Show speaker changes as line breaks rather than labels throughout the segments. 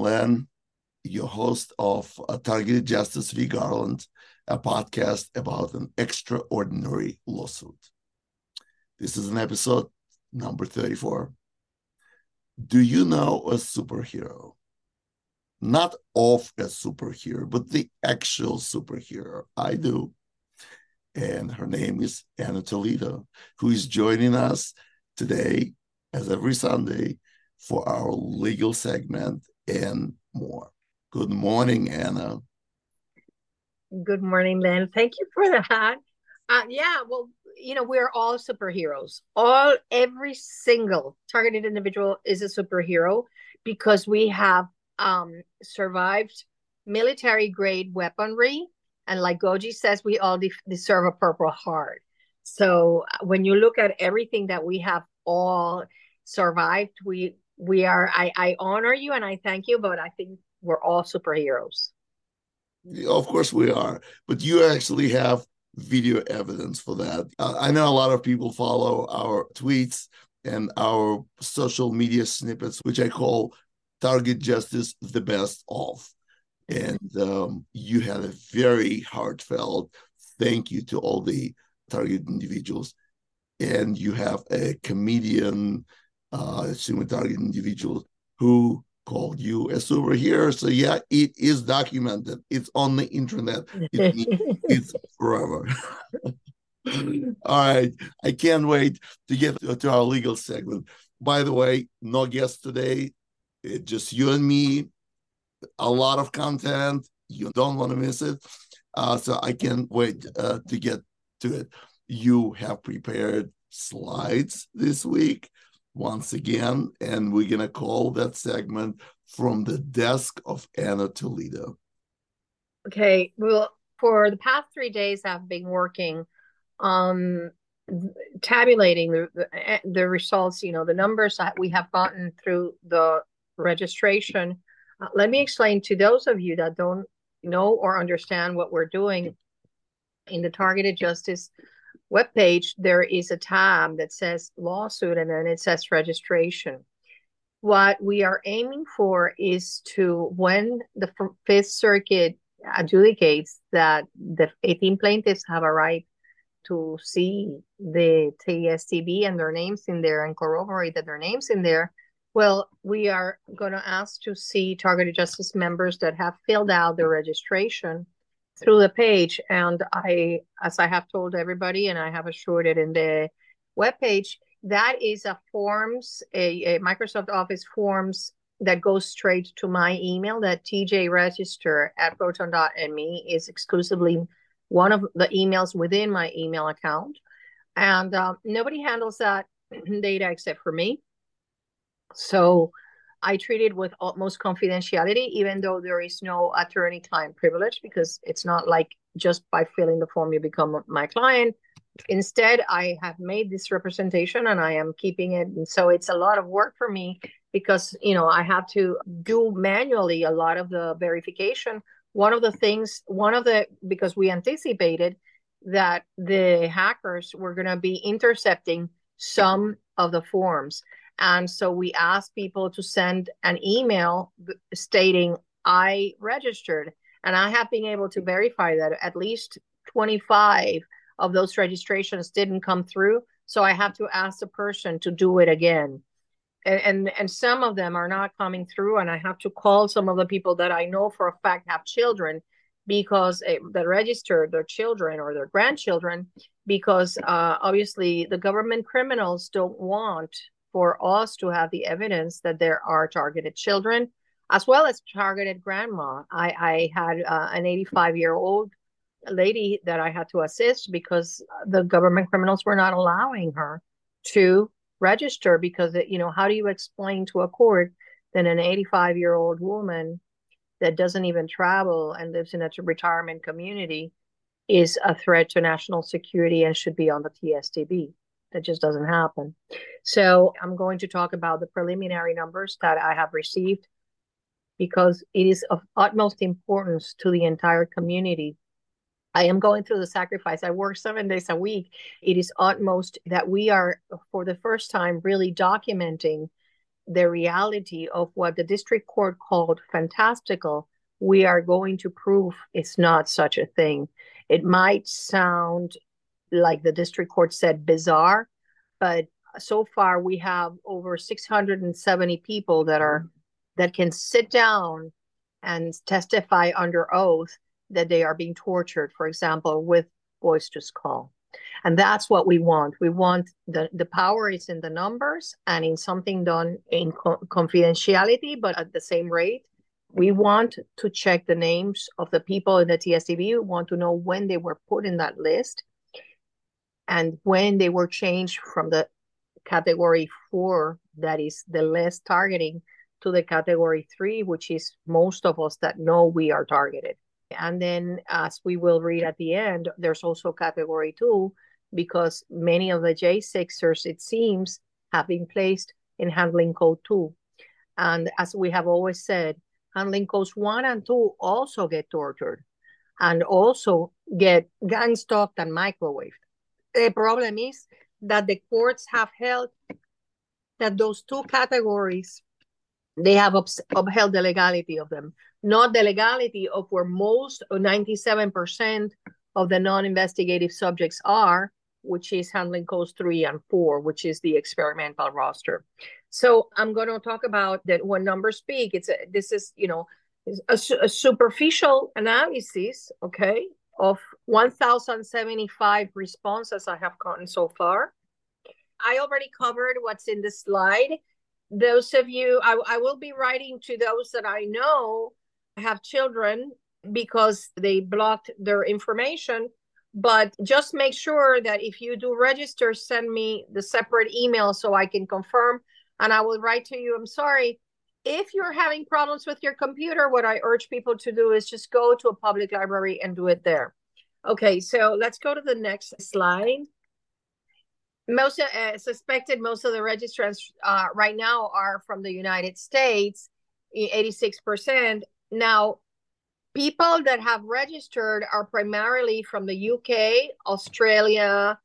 Len, your host of uh, Targeted Justice v. Garland, a podcast about an extraordinary lawsuit. This is an episode number 34. Do you know a superhero? Not of a superhero, but the actual superhero. I do. And her name is Ana Toledo, who is joining us today, as every Sunday, for our legal segment and more. Good morning, Ana.
Good morning, Len. Thank you for that. Uh, yeah, well, you know, we're all superheroes. All every single targeted individual is a superhero because we have um, survived military grade weaponry, and like Goji says, we all de- deserve a Purple Heart. So uh, when you look at everything that we have all survived, we we are. I I honor you and I thank you, but I think we're all superheroes.
Of course we are, but you actually have video evidence for that. Uh, I know a lot of people follow our tweets and our social media snippets, which I call Target Justice the best of. And um, you had a very heartfelt thank you to all the target individuals. And you have a comedian, uh, target individual who called you a superhero. So yeah, it is documented. It's on the internet. It, it's forever. All right. I can't wait to get to our legal segment. By the way, no guest today. It's just you and me. A lot of content. You don't want to miss it. Uh, so I can't wait uh, to get to it. You have prepared slides this week once again, and we're going to call that segment From the Desk of Ana Toledo.
Okay. Well, for the past three days, I've been working um tabulating the, the, eh, the results you know the numbers that we have gotten through the registration uh, let me explain to those of you that don't know or understand what we're doing in the targeted justice webpage, there is a tab that says lawsuit and then it says registration. What we are aiming for is to, when the Fifth Circuit adjudicates that the 18 plaintiffs have a right to see the TSDB and their names in there and corroborate that their names in there, well, we are going to ask to see targeted justice members that have filled out their registration through the page. And I, as I have told everybody, and I have assured it in the web page, that is a forms, a, a Microsoft Office forms that goes straight to my email. That TJ register at proton.me is exclusively one of the emails within my email account. And um, nobody handles that data except for me. So I treat it with utmost confidentiality, even though there is no attorney client privilege, because it's not like just by filling the form you become my client. Instead, I have made this representation and I am keeping it. And so it's a lot of work for me because, you know, I have to do manually a lot of the verification. One of the things, one of the, because we anticipated that the hackers were going to be intercepting some of the forms. And so we asked people to send an email stating, I registered. And I have been able to verify that at least 25 of those registrations didn't come through. So I have to ask the person to do it again. And, and, and some of them are not coming through. And I have to call some of the people that I know for a fact have children because it, that registered their children or their grandchildren because uh, obviously the government criminals don't want for us to have the evidence that there are targeted children as well as targeted grandma. I, I had uh, an 85 year old lady that I had to assist because the government criminals were not allowing her to register because, it, you know, how do you explain to a court that an 85 year old woman that doesn't even travel and lives in a retirement community is a threat to national security and should be on the TSDB? That just doesn't happen. So I'm going to talk about the preliminary numbers that I have received because it is of utmost importance to the entire community. I am going through the sacrifice. I work seven days a week. It is utmost that we are, for the first time, really documenting the reality of what the district court called fantastical, we are going to prove it's not such a thing. It might sound like the district court said bizarre, but so far we have over 670 people that are that can sit down and testify under oath that they are being tortured, for example, with just call. And that's what we want. We want the, the power is in the numbers and in something done in co- confidentiality, but at the same rate. We want to check the names of the people in the TSDB. We want to know when they were put in that list and when they were changed from the category four, that is the less targeting, to the category three, which is most of us that know we are targeted. And then, as we will read at the end, there's also category two because many of the J6ers, it seems, have been placed in handling code two. And as we have always said, handling codes one and two also get tortured and also get gang stalked and microwaved. The problem is that the courts have held that those two categories they have upheld the legality of them, not the legality of where most 97% of the non-investigative subjects are, which is handling codes three and four, which is the experimental roster. So I'm going to talk about that when numbers speak. It's a, this is you know a, a superficial analysis, okay, of 1,075 responses I have gotten so far. I already covered what's in the slide those of you, I, I will be writing to those that I know have children because they blocked their information. But just make sure that if you do register, send me the separate email so I can confirm and I will write to you. I'm sorry. If you're having problems with your computer, what I urge people to do is just go to a public library and do it there. Okay, so let's go to the next slide. Most uh, suspected most of the registrants uh, right now are from the united states 86% now people that have registered are primarily from the uk australia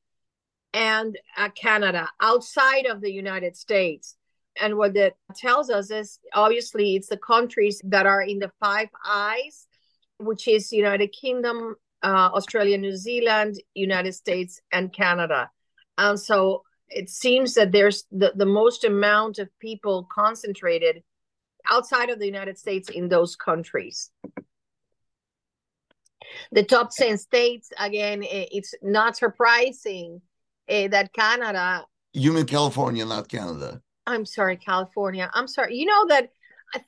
and uh, canada outside of the united states and what that tells us is obviously it's the countries that are in the five eyes which is united kingdom uh, australia new zealand united states and canada and so it seems that there's the, the most amount of people concentrated outside of the United States in those countries. The top 10 states, again, it's not surprising uh, that Canada.
You mean California, not Canada?
I'm sorry, California. I'm sorry. You know that.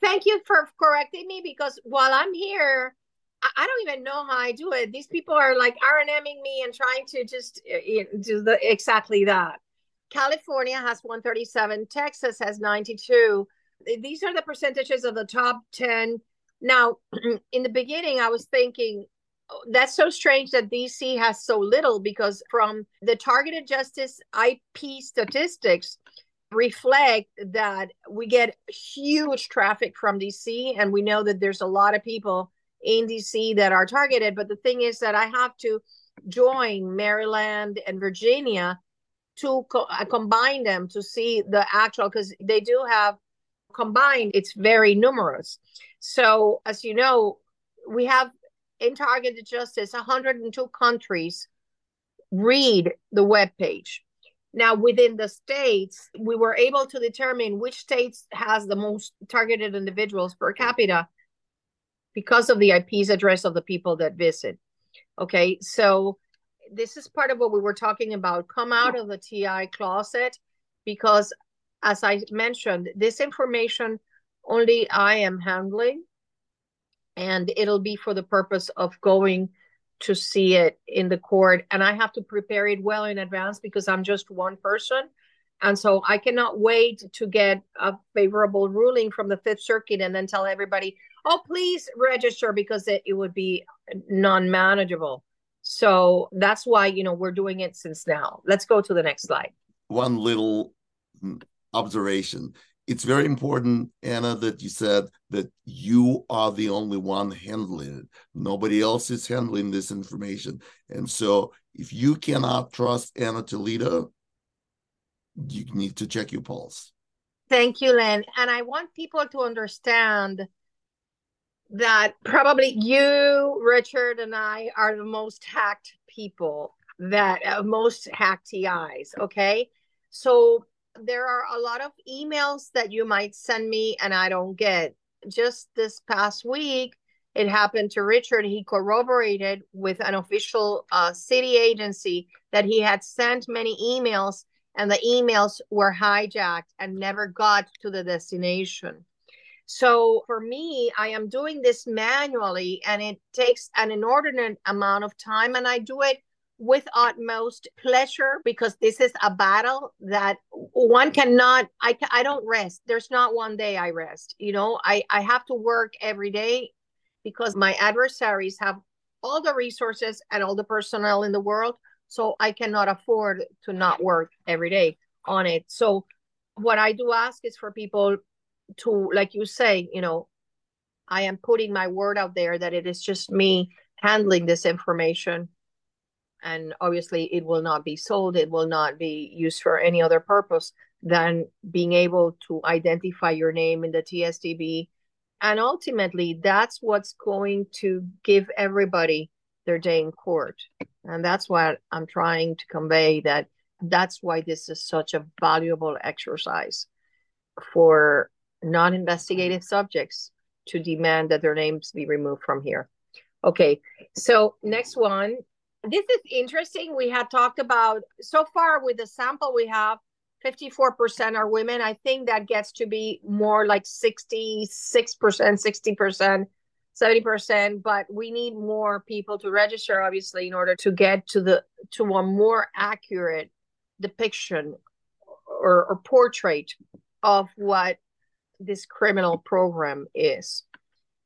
Thank you for correcting me because while I'm here, I don't even know how I do it. These people are like RNMing me and trying to just uh, do the exactly that. California has 137, Texas has 92. These are the percentages of the top 10. Now, in the beginning, I was thinking oh, that's so strange that DC has so little because from the targeted justice IP statistics reflect that we get huge traffic from DC and we know that there's a lot of people in DC that are targeted. But the thing is that I have to join Maryland and Virginia to co- uh, combine them to see the actual, because they do have combined, it's very numerous. So, as you know, we have in targeted justice 102 countries read the web page. Now, within the states, we were able to determine which states has the most targeted individuals per capita because of the IP's address of the people that visit. Okay, so this is part of what we were talking about. Come out of the TI closet because, as I mentioned, this information only I am handling, and it'll be for the purpose of going to see it in the court. And I have to prepare it well in advance because I'm just one person. And so I cannot wait to get a favorable ruling from the Fifth Circuit and then tell everybody, oh, please register because it, it would be non manageable. So that's why, you know, we're doing it since now. Let's go to the next slide.
One little observation. It's very important, Ana, that you said that you are the only one handling it. Nobody else is handling this information. And so if you cannot trust Ana Toledo, you need to check your pulse.
Thank you, Len. And I want people to understand that probably you, Richard, and I are the most hacked people that uh, most hacked TIs. Okay. So there are a lot of emails that you might send me and I don't get. Just this past week, it happened to Richard. He corroborated with an official uh, city agency that he had sent many emails and the emails were hijacked and never got to the destination. So for me, I am doing this manually and it takes an inordinate amount of time and I do it with utmost pleasure because this is a battle that one cannot I I don't rest. There's not one day I rest. You know, I I have to work every day because my adversaries have all the resources and all the personnel in the world, so I cannot afford to not work every day on it. So what I do ask is for people to like you say, you know, I am putting my word out there that it is just me handling this information and obviously it will not be sold it will not be used for any other purpose than being able to identify your name in the tsdb and ultimately that's what's going to give everybody their day in court. And that's what i'm trying to convey that that's why this is such a valuable exercise for non-investigative subjects to demand that their names be removed from here. Okay so next one this is interesting. We had talked about so far with the sample we have 54% are women. I think that gets to be more like 66%, 60%, 70%, but we need more people to register obviously in order to get to the to a more accurate depiction or, or portrait of what this criminal program is.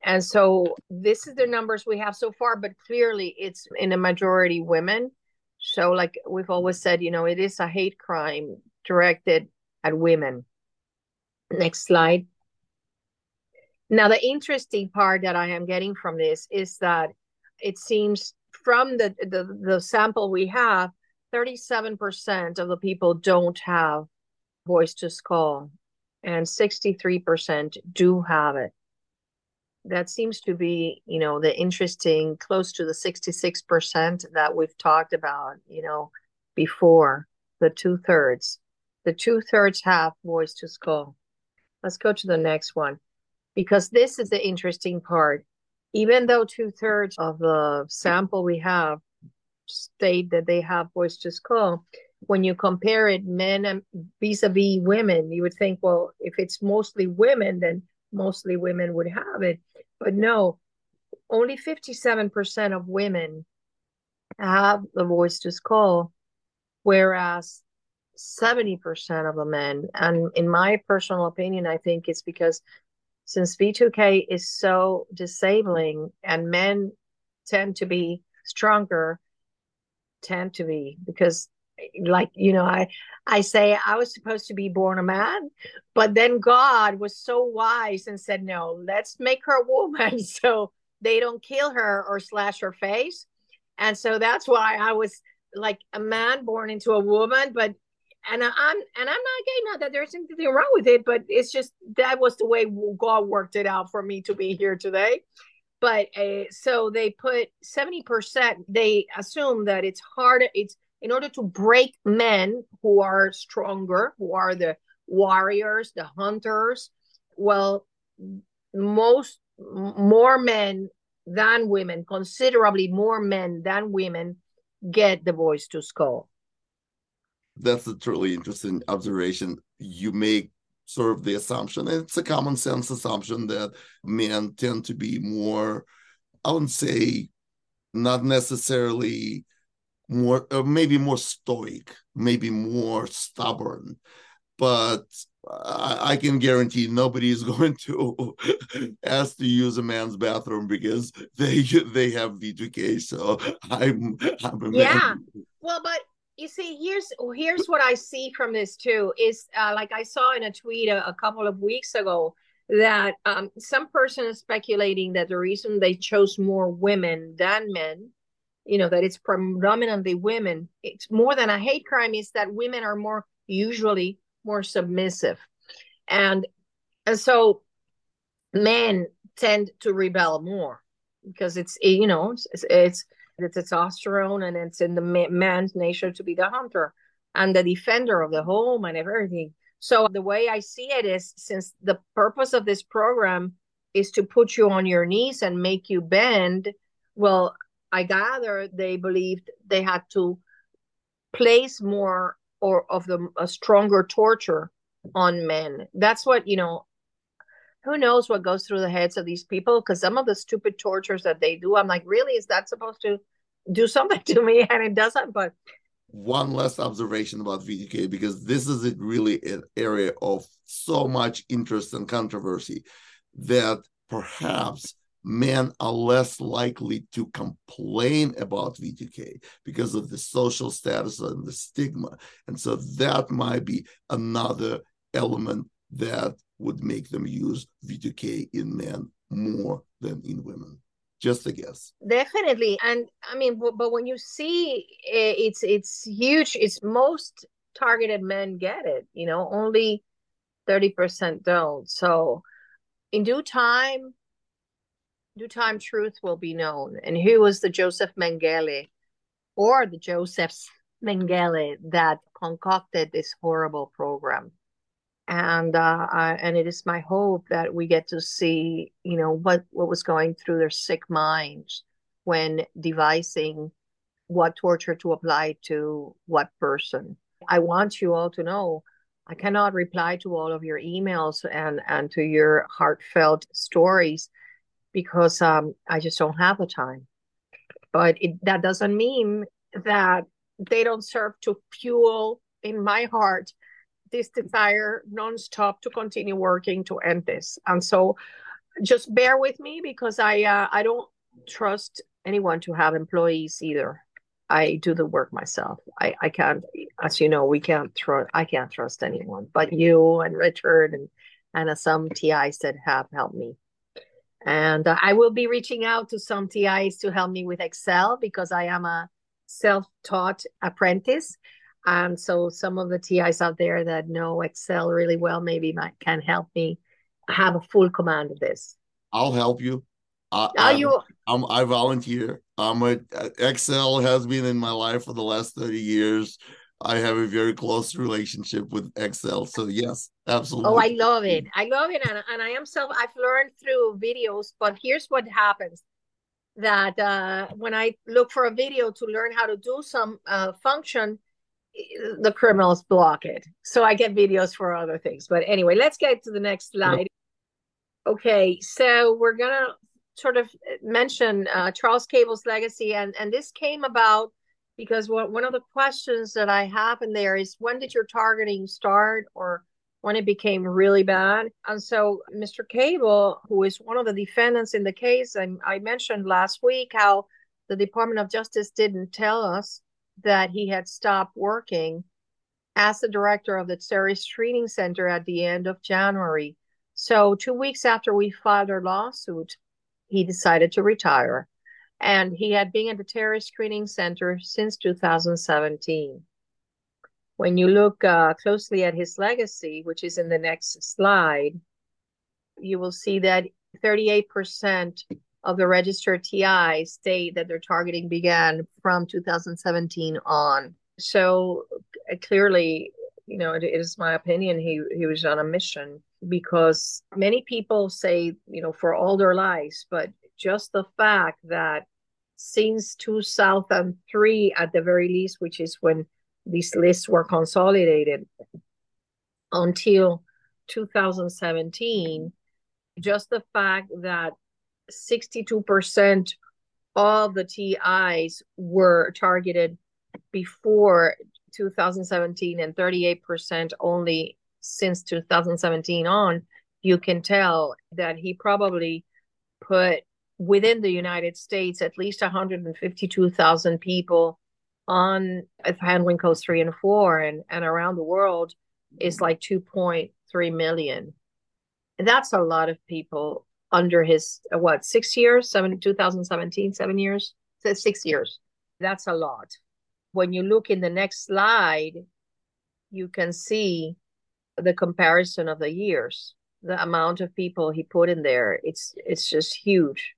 And so this is the numbers we have so far, but clearly it's in a majority women. So, like we've always said, you know, it is a hate crime directed at women. Next slide. Now, the interesting part that I am getting from this is that it seems from the, the, the sample we have, 37% of the people don't have voice to skull, and 63% do have it that seems to be you know the interesting close to the 66% that we've talked about you know before the two-thirds. The two-thirds have voice to skull let's go to the next one because this is the interesting part. Even though two-thirds of the sample we have state that they have voice to skull when you compare it men and vis-a-vis women you would think well if it's mostly women then mostly women would have it. But no, only 57% of women have the voice to skull, whereas 70% of the men, and in my personal opinion, I think it's because since V2K is so disabling and men tend to be stronger, tend to be because like you know i i say i was supposed to be born a man but then god was so wise and said no let's make her a woman so they don't kill her or slash her face. And so that's why i was like a man born into a woman but and i'm and i'm not gay not that there's anything wrong with it but it's just that was the way god worked it out for me to be here today. But uh, so they put 70% they assume that it's hard it's in order to break men who are stronger, who are the warriors, the hunters, well, most more men than women, considerably more men than women get the voice to skull.
That's a truly interesting observation. You make sort of the assumption, and it's a common sense assumption that men tend to be more, I wouldn't say, not necessarily more uh, maybe more stoic maybe more stubborn but I, I can guarantee nobody is going to ask to use a man's bathroom because they they have V2K. So I'm, I'm
yeah. Well, but you see, here's here's what I see from this too is uh, like I saw in a tweet a, a couple of weeks ago that um, some person is speculating that the reason they chose more women than men you know that it's predominantly women it's more than a hate crime is that women are more usually more submissive And and so men tend to rebel more because it's you know it's it's testosterone and it's in the man's nature to be the hunter and the defender of the home and everything. So the way I see it is since the purpose of this program is to put you on your knees and make you bend, well, I gather they believed they had to place more or of the a stronger torture on men. That's what, you know, who knows what goes through the heads of these people because some of the stupid tortures that they do i'm like really is that supposed to do something to me and it doesn't but
one last observation about vtk because this is really an area of so much interest and controversy that perhaps men are less likely to complain about VTK because of the social status and the stigma. And so that might be another element that would make them use V2K in men more than in women. Just a guess.
Definitely, and I mean, but, but when you see eh, it's it's huge. It's most targeted men get it. You know, only thirty percent don't. So, in due time, due time, truth will be known. And who was the Josef Mengele, or the Josephs Mengele that concocted this horrible program? and uh, I, and it is my hope that we get to see you know what what was going through their sick minds when devising what torture to apply to what person i want you all to know i cannot reply to all of your emails and and to your heartfelt stories because um, i just don't have the time but it, that doesn't mean that they don't serve to fuel in my heart this desire nonstop to continue working to end this. And so just bear with me because I uh, I don't trust anyone to have employees either. I do the work myself. I, I can't, as you know, we can't trust. I can't trust anyone, but you and Richard and and some TIs that have helped me. And uh, I will be reaching out to some TIs to help me with Excel because I am a self-taught apprentice. And so some of the TIs out there that know Excel really well maybe might can help me have a full command of this.
I'll help you. I, Are you? I'm, I volunteer. I'm a, Excel has been in my life for the last 30 years. I have a very close relationship with Excel. So yes, absolutely.
Oh, I love it. I love it. And, and I am self, I've learned through videos, but here's what happens that uh, when I look for a video to learn how to do some uh, function, the criminals block it. So I get videos for other things. But anyway, let's get to the next slide. Okay, so we're gonna sort of mention uh, Charles Kable's legacy, and and this came about because one of the questions that I have in there is when did your targeting start, or when it became really bad? And so Mr. Kable, who is one of the defendants in the case, I, I mentioned last week how the Department of Justice didn't tell us that he had stopped working as the director of the terrorist screening center at the end of January. So, two weeks after we filed our lawsuit, he decided to retire. And he had been at the terrorist screening center since 2017. When you look uh, closely at his legacy, which is in the next slide, you will see that 38% of the registered TI state that their targeting began from 2017 on. So uh, clearly, you know, it, it is my opinion he he was on a mission because many people say, you know, for all their lives, but just the fact that since 2003 at the very least, which is when these lists were consolidated, until 2017, just the fact that 62% of the TIs were targeted before 2017 and 38% only since 2017 on, you can tell that he probably put within the United States at least 152,000 people on handling codes three and four, and, and around the world is like 2.3 million. That's a lot of people under his what six years, seven 2017, seven years, six years. That's a lot. When you look in the next slide, you can see the comparison of the years, the amount of people he put in there, it's it's just huge.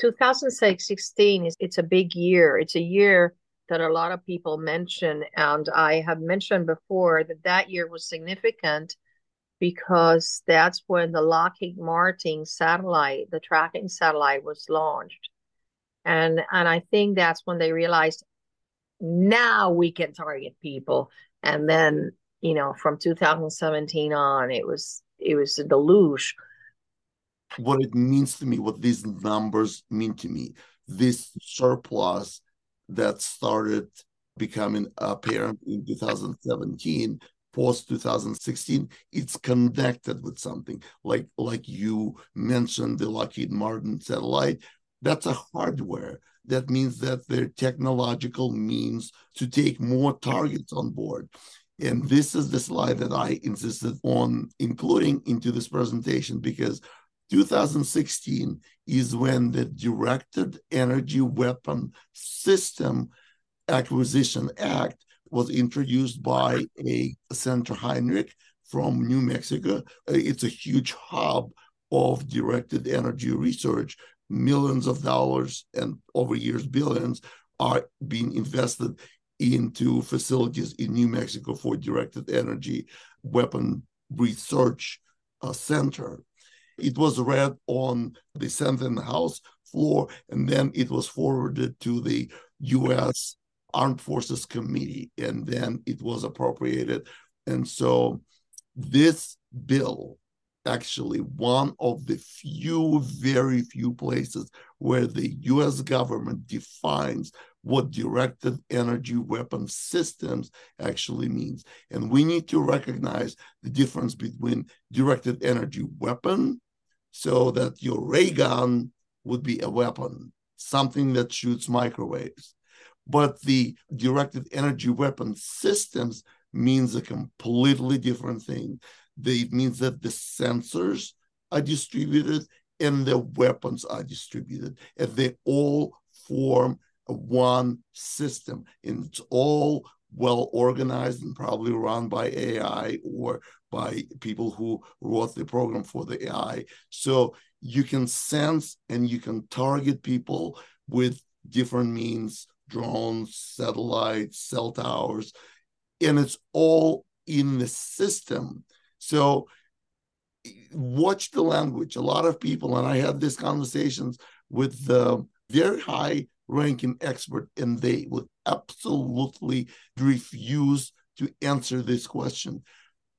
2016 is it's a big year. It's a year that a lot of people mention, and I have mentioned before that that year was significant because that's when the Lockheed Martin satellite, the tracking satellite, was launched, and and I think that's when they realized now we can target people, and then you know from 2017 on it was it was a deluge
what it means to me, what these numbers mean to me. This surplus that started becoming apparent in 2017 post 2016 it's connected with something like like you mentioned the lockheed martin satellite that's a hardware that means that their technological means to take more targets on board and this is the slide that i insisted on including into this presentation because 2016 is when the Directed Energy Weapon System Acquisition Act was introduced by a Senator Heinrich from New Mexico. It's a huge hub of directed energy research. Millions of dollars and over years, billions are being invested into facilities in New Mexico for directed energy weapon research uh, center. It was read on the Senate House floor, and then it was forwarded to the U.S. Armed Forces Committee, and then it was appropriated. And so this bill actually one of the few, very few places where the US government defines what directed energy weapon systems actually means. And we need to recognize the difference between directed energy weapon so that your ray gun would be a weapon, something that shoots microwaves. But the directed energy weapon systems means a completely different thing. It means that the sensors are distributed and the weapons are distributed, and they all form one system, and it's all well organized and probably run by AI or by people who wrote the program for the AI. So you can sense and you can target people with different means drones, satellites, cell towers, and it's all in the system. So watch the language. A lot of people, and I had these conversations with the very high ranking expert, and they would absolutely refuse to answer this question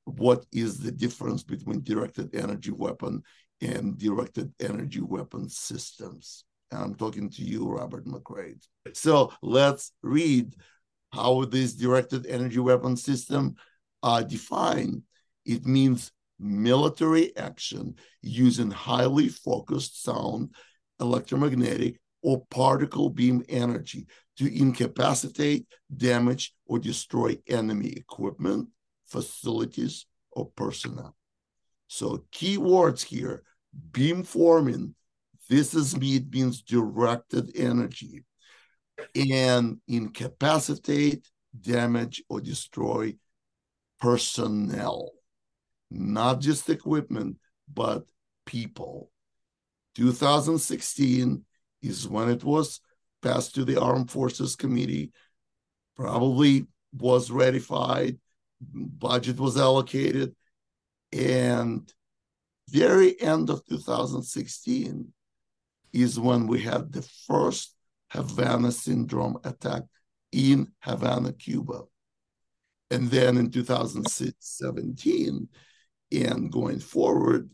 what is the difference between directed energy weapon and directed energy weapon systems. And I'm talking to you, Robert McRae. So let's read how this directed energy weapon system are defined. It means military action using highly focused sound, electromagnetic, or particle beam energy to incapacitate, damage, or destroy enemy equipment, facilities, or personnel. So key words here, beam forming, this is me, it means directed energy and incapacitate, damage, or destroy personnel, not just equipment, but people. 2016 is when it was passed to the Armed Forces Committee, probably was ratified, budget was allocated, and very end of 2016 is when we had the first Havana syndrome attack in Havana, Cuba. And then in 2017 and going forward,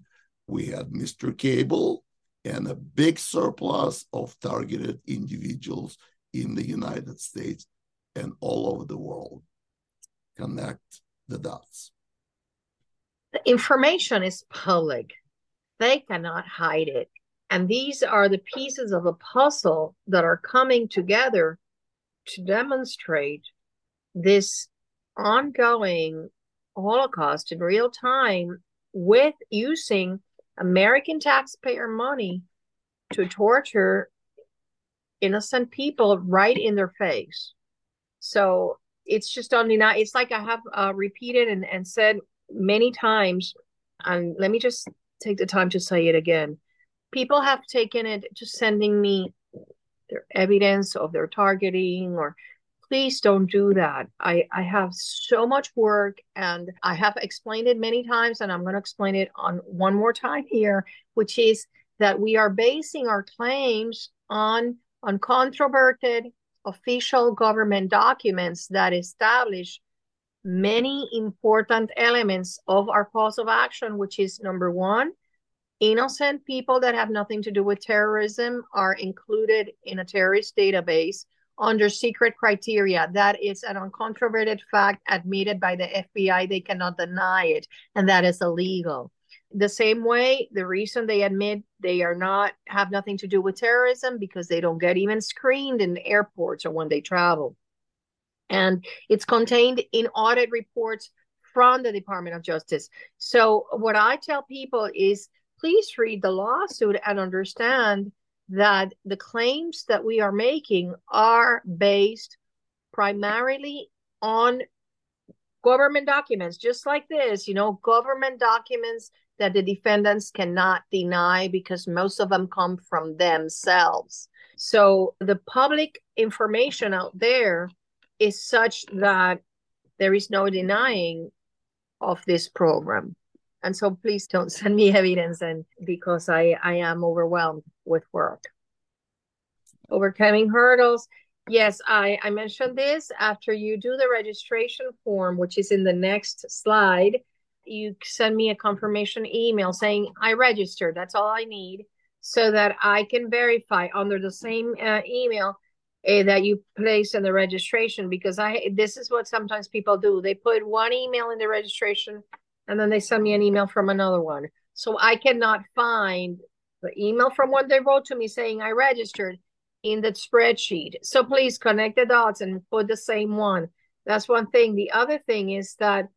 we had Mr. Kable and a big surplus of targeted individuals in the United States and all over the world. Connect the dots.
The information is public, they cannot hide it. And these are the pieces of a puzzle that are coming together to demonstrate this ongoing Holocaust in real time with using American taxpayer money to torture innocent people right in their face. So it's just undeniable. It's like I have uh, repeated and, and said many times, and let me just take the time to say it again. People have taken it just sending me their evidence of their targeting or please don't do that. I, I have so much work and I have explained it many times and I'm going to explain it on one more time here, which is that we are basing our claims on uncontroverted official government documents that establish many important elements of our cause of action, which is number one, innocent people that have nothing to do with terrorism are included in a terrorist database under secret criteria. That is an uncontroverted fact admitted by the FBI. They cannot deny it, and that is illegal. The same way, the reason they admit they are not have nothing to do with terrorism because they don't get even screened in airports or when they travel. And it's contained in audit reports from the Department of Justice. So what I tell people is please read the lawsuit and understand that the claims that we are making are based primarily on government documents, just like this, you know, government documents that the defendants cannot deny because most of them come from themselves. So the public information out there is such that there is no denying of this program. And so please don't send me evidence and because I, I am overwhelmed with work. Overcoming hurdles. Yes, I, I mentioned this after you do the registration form, which is in the next slide. You send me a confirmation email saying I registered. That's all I need so that I can verify under the same uh, email uh, that you place in the registration because I this is what sometimes people do. They put one email in the registration and then they send me an email from another one. So I cannot find the email from what they wrote to me saying I registered in the spreadsheet. So please connect the dots and put the same one. That's one thing. The other thing is that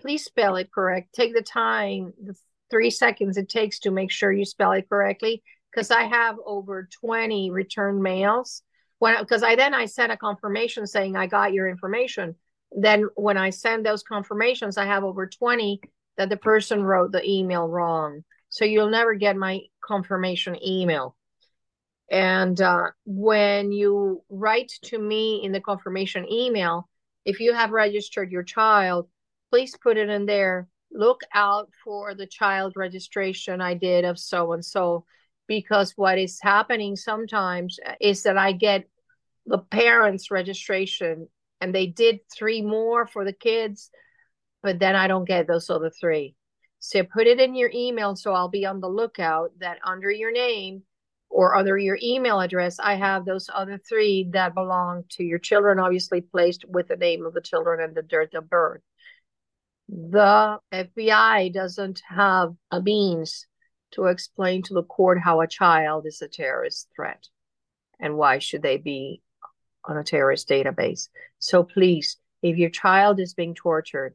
please spell it correct. Take the time, the three seconds it takes to make sure you spell it correctly. Because I have over 20 return mails. When because I then I sent a confirmation saying I got your information then when I send those confirmations, I have over 20 that the person wrote the email wrong. So you'll never get my confirmation email. And uh, when you write to me in the confirmation email, if you have registered your child, please put it in there. Look out for the child registration I did of so and so, because what is happening sometimes is that I get the parents' registration and they did three more for the kids, but then I don't get those other three. So put it in your email so I'll be on the lookout that under your name or under your email address, I have those other three that belong to your children, obviously placed with the name of the children and the date of birth. The FBI doesn't have a means to explain to the court how a child is a terrorist threat and why should they be on a terrorist database. So please, if your child is being tortured,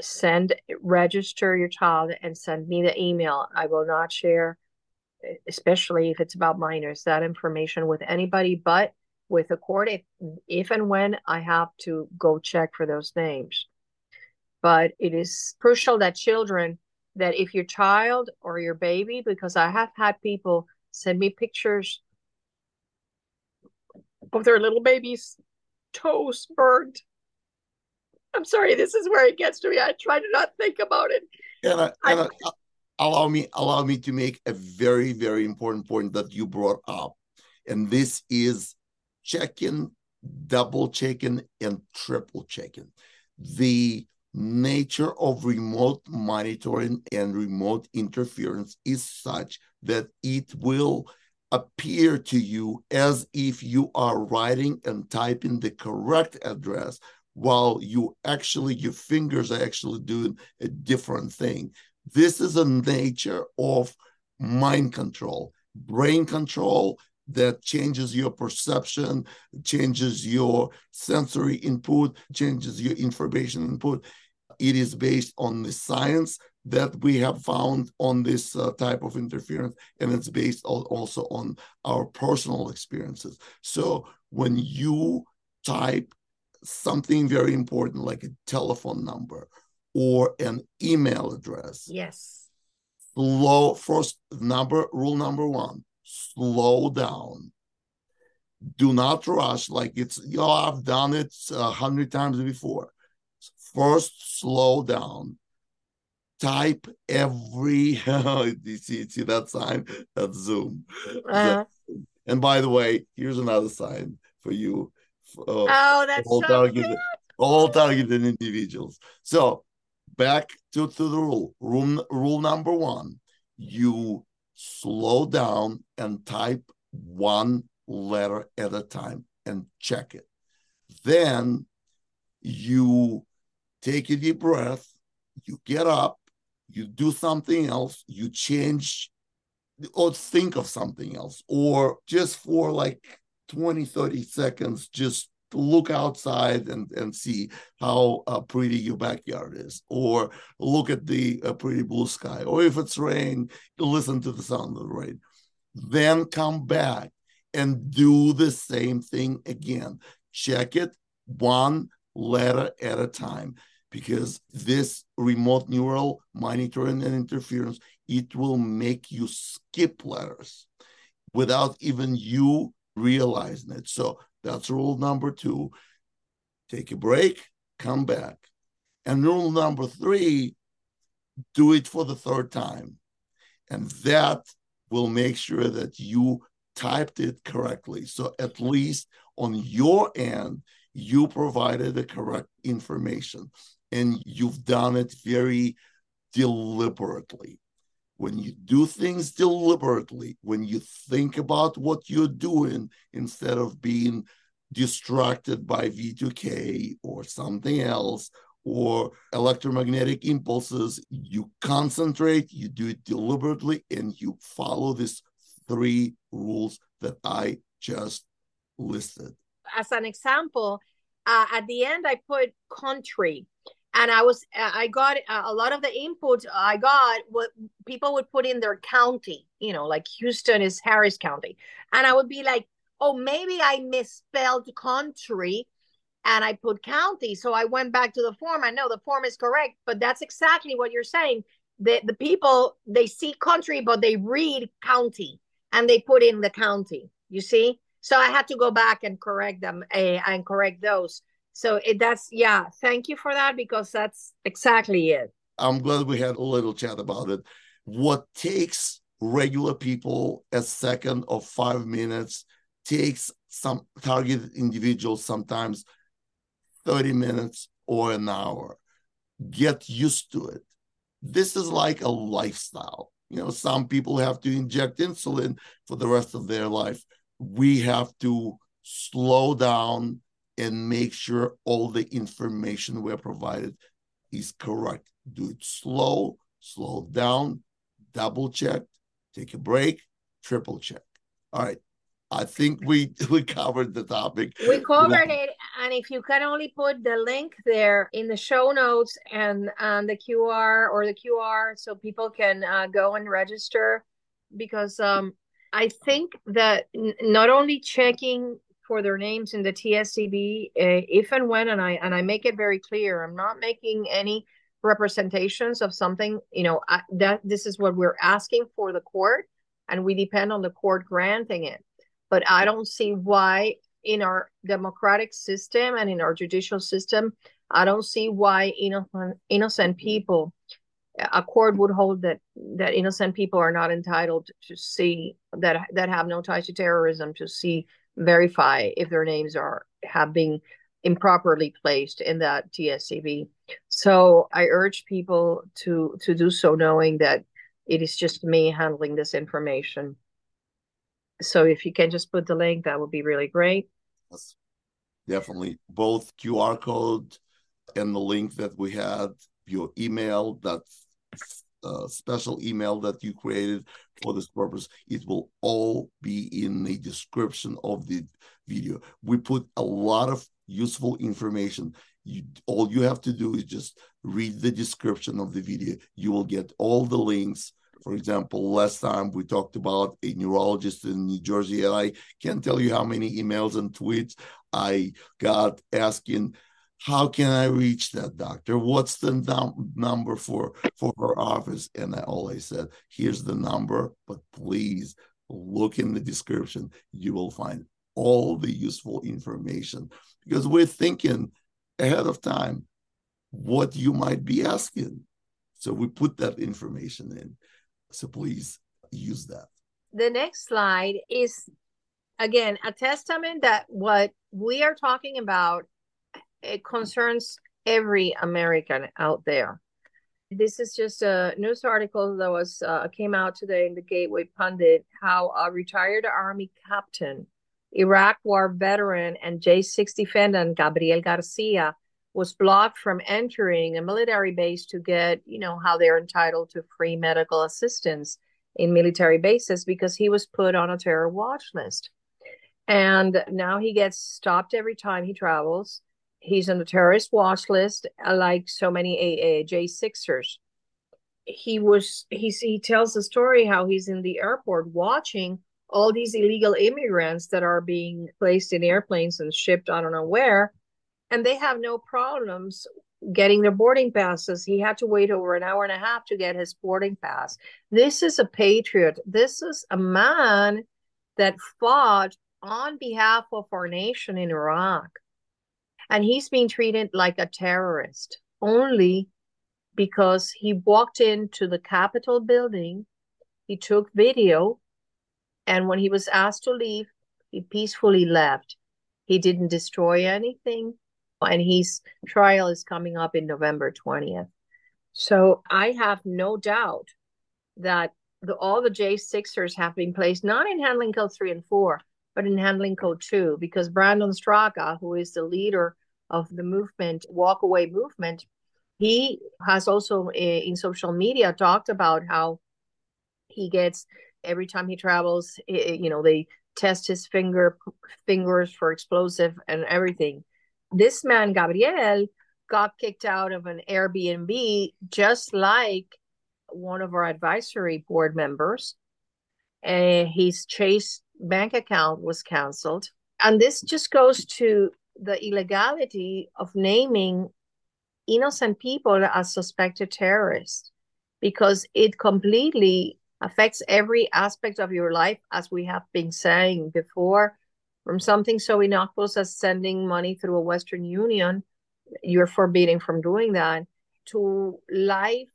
send register your child and send me the email. I will not share, especially if it's about minors, that information with anybody but with the court if, if and when I have to go check for those names. But it is crucial that children, that if your child or your baby, because I have had people send me pictures of their little baby's toes burned. I'm sorry, this is where it gets to me. I try to not think about it.
And uh, allow me allow me to make a very very important point that you brought up, and this is checking, double checking, and triple checking. The nature of remote monitoring and remote interference is such that it will appear to you as if you are writing and typing the correct address while you actually your fingers are actually doing a different thing. This is a nature of mind control brain control that changes your perception changes your sensory input changes your information input. It is based on the science that we have found on this uh, type of interference, and it's based also on our personal experiences. So when you type something very important like a telephone number or an email address.
Yes.
Slow first number rule number one, slow down. Do not rush like it's you know, I've done it a hundred times before. First, slow down. Type every you see, see that sign? That's Zoom. Uh-huh. And by the way, here's another sign for you.
Uh, oh, that's all so targeted,
all targeted individuals. So back to, to the rule. Rule rule number one: you slow down and type one letter at a time and check it. Then you take a deep breath, you get up, you do something else, you change or think of something else, or just for like 20, 30 seconds, just look outside and, and see how uh, pretty your backyard is, or look at the uh, pretty blue sky, or if it's rain, listen to the sound of the rain. Then come back and do the same thing again. Check it one letter at a time because this remote neural monitoring and interference it will make you skip letters without even you realizing it. So that's rule number two. Take a break come back. And rule number three do it for the third time. And that will make sure that you typed it correctly. So at least on your end you provided the correct information and you've done it very deliberately. When you do things deliberately, when you think about what you're doing instead of being distracted by V2K or something else or electromagnetic impulses, you concentrate, you do it deliberately, and you follow these three rules that I just listed.
As an example, uh, at the end, I put country and I was I got a lot of the input I got what people would put in their county, you know, like Houston is Harris County, and I would be like, oh, maybe I misspelled country, and I put county, so I went back to the form. I know the form is correct, but that's exactly what you're saying. The the people they see country, but they read county, and they put in the county. You see, so I had to go back and correct them uh, and correct those so it, that's yeah thank you for that because that's exactly it.
I'm glad we had a little chat about it. What takes regular people a second or five minutes takes some targeted individuals sometimes 30 minutes or an hour. Get used to it. This is like a lifestyle. You know some people have to inject insulin for the rest of their life. We have to slow down and make sure all the information we're provided is correct. Do it slow, slow down, double check, take a break, triple check. All right. I think we we covered the topic.
We covered it, and if you can only put the link there in the show notes and and the QR or the QR, so people can uh, go and register, because um, I think that n- not only checking for their names in the TSDB uh, if and when, and I and I make it very clear, I'm not making any representations of something. You know I, that this is what we're asking for the court, and we depend on the court granting it. But I don't see why in our democratic system and in our judicial system, I don't see why innocent innocent people a court would hold that that innocent people are not entitled to see that that have no ties to terrorism to see verify if their names are have been improperly placed in that TSDB. So I urge people to to do so, knowing that it is just me handling this information. So if you can just put the link, that would be really great.
Yes, definitely. Both QR code and the link that we had, your email, that's uh, special email that you created for this purpose. It will all be in the description of the video. We put a lot of useful information. You, all you have to do is just read the description of the video. You will get all the links. For example, last time we talked about a neurologist in New Jersey, and I can't tell you how many emails and tweets I got asking how can I reach that doctor? What's the num- number for for her office? And I always said, here's the number, but please look in the description. You will find all the useful information because we're thinking ahead of time what you might be asking. So we put that information in. So please use that.
The next slide is again a testament that what we are talking about it concerns every American out there. This is just a news article that was uh, came out today in the Gateway Pundit. How a retired Army captain, Iraq War veteran, and J6 defendant Gabriel Garcia was blocked from entering a military base to get, you know, how they're entitled to free medical assistance in military bases because he was put on a terror watch list. And now he gets stopped every time he travels he's on the terrorist watch list, uh, like so many AAJ Sixers. He was he's he tells the story how he's in the airport watching all these illegal immigrants that are being placed in airplanes and shipped I don't know where, and they have no problems getting their boarding passes. He had to wait over an hour and a half to get his boarding pass. This is a patriot. This is a man that fought on behalf of our nation in Iraq and he's being treated like a terrorist only because he walked into the Capitol building, he took video, and when he was asked to leave, he peacefully left. He didn't destroy anything, and his trial is coming up in November 20th. So I have no doubt that the, all the J6ers have been placed not in handling code three and four, but in handling code too, because Brandon Straka, who is the leader of the movement, walk away movement, he has also eh, in social media talked about how he gets every time he travels, eh, eh, you know, they test his finger fingers for explosive and everything. This man, Gabriel, got kicked out of an Airbnb just like one of our advisory board members. And he's Chase bank account was canceled. And this just goes to the illegality of naming innocent people as suspected terrorists because it completely affects every aspect of your life, as we have been saying before. From something so innocuous as sending money through a Western Union, you're forbidden from doing that, to life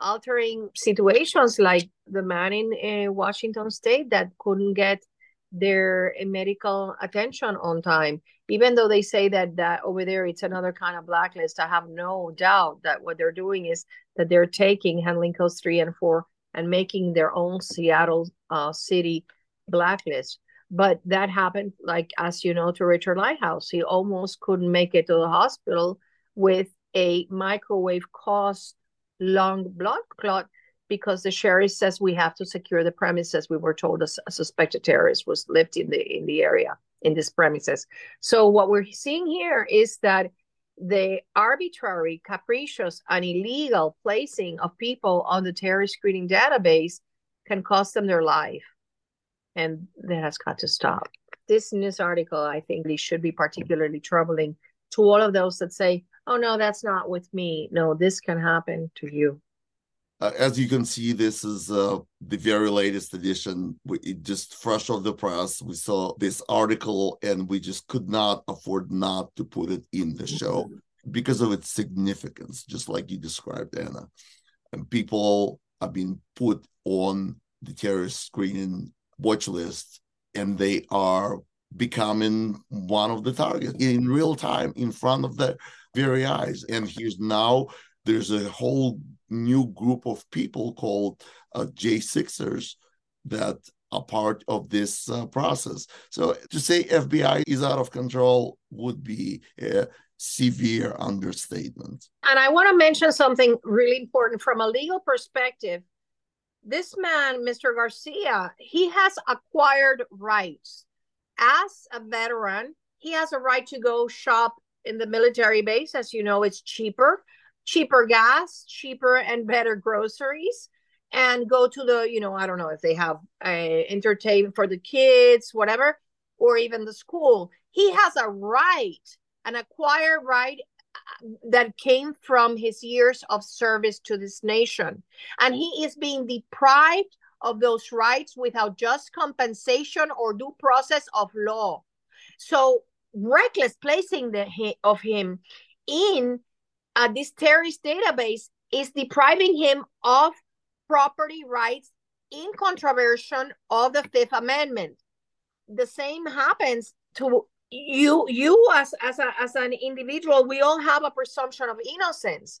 altering situations like the man in uh, Washington state that couldn't get their medical attention on time. Even though they say that that over there it's another kind of blacklist i have no doubt that what they're doing is that they're taking handling codes three and four and making their own seattle uh, city blacklist. But that happened like as you know to richard lighthouse. He almost couldn't make it to the hospital with a microwave caused lung blood clot because the sheriff says we have to secure the premises. We were told a, a suspected terrorist was lived in the in the area in this premises. So what we're seeing here is that the arbitrary, capricious, and illegal placing of people on the terrorist screening database can cost them their life. And that has got to stop. This news article, I think, should be particularly troubling to all of those that say, oh, no, that's not with me. No, this can happen to you.
Uh, as you can see, this is uh, the very latest edition. We, it just fresh off the press. We saw this article, and we just could not afford not to put it in the show because of its significance, just like you described, Ana. And people have been put on the terrorist screening watch list, and they are becoming one of the targets in real time in front of their very eyes. And he's now there's a whole new group of people called uh, J6ers that are part of this uh, process. So to say FBI is out of control would be a severe understatement.
And I want to mention something really important from a legal perspective. This man, Mr. Garcia, he has acquired rights. As a veteran, he has a right to go shop in the military base. As you know, it's cheaper cheaper gas, cheaper and better groceries, and go to the, you know, I don't know if they have a entertainment for the kids, whatever, or even the school. He has a right an acquired right uh, that came from his years of service to this nation. And he is being deprived of those rights without just compensation or due process of law. So reckless placing the, of him in uh, this terrorist database is depriving him of property rights in contravention of the Fifth Amendment. The same happens to you you as as a, as an individual we all have a presumption of innocence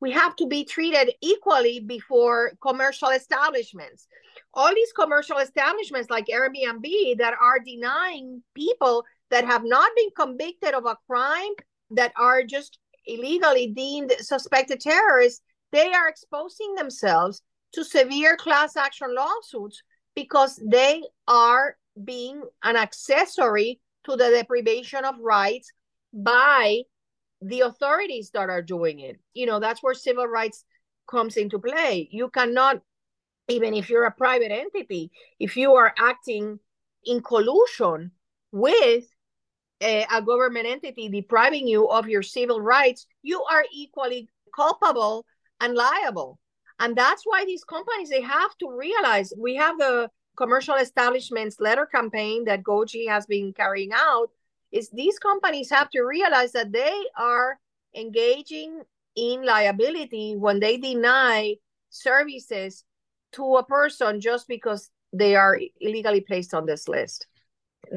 we have to be treated equally before commercial establishments all these commercial establishments like airbnb that are denying people that have not been convicted of a crime that are just illegally deemed suspected terrorists they are exposing themselves to severe class action lawsuits because they are being an accessory to the deprivation of rights by the authorities that are doing it. You know, that's where civil rights comes into play. You cannot, even if you're a private entity, if you are acting in collusion with a, a government entity depriving you of your civil rights, you are equally culpable and liable. And that's why these companies they have to realize we have the commercial establishments letter campaign that Goji has been carrying out is these companies have to realize that they are engaging in liability when they deny services to a person just because they are illegally placed on this list.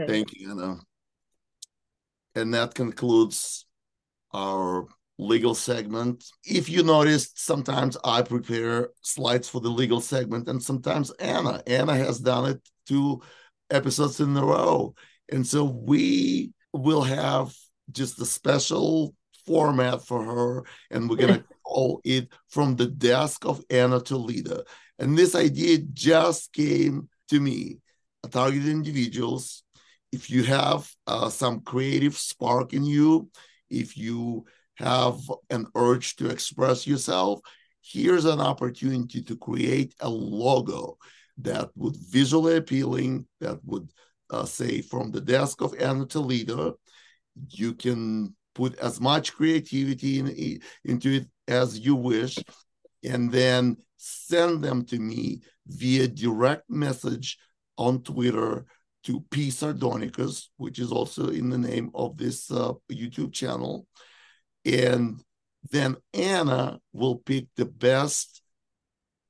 Thank you, Ana. And that concludes our legal segment. If you noticed, sometimes I prepare slides for the legal segment, and sometimes Ana. Ana has done it two episodes in a row. And so we will have just a special format for her, and we're going to call it From the Desk of Ana Toledo. And this idea just came to me. Targeted individuals, if you have uh, some creative spark in you, if you have an urge to express yourself, here's an opportunity to create a logo that would visually appealing, that would uh, say from the desk of Ana Toledo. You can put as much creativity in, into it as you wish, and then send them to me via direct message on Twitter to P Sardonicus, which is also in the name of this uh, YouTube channel. And then Ana will pick the best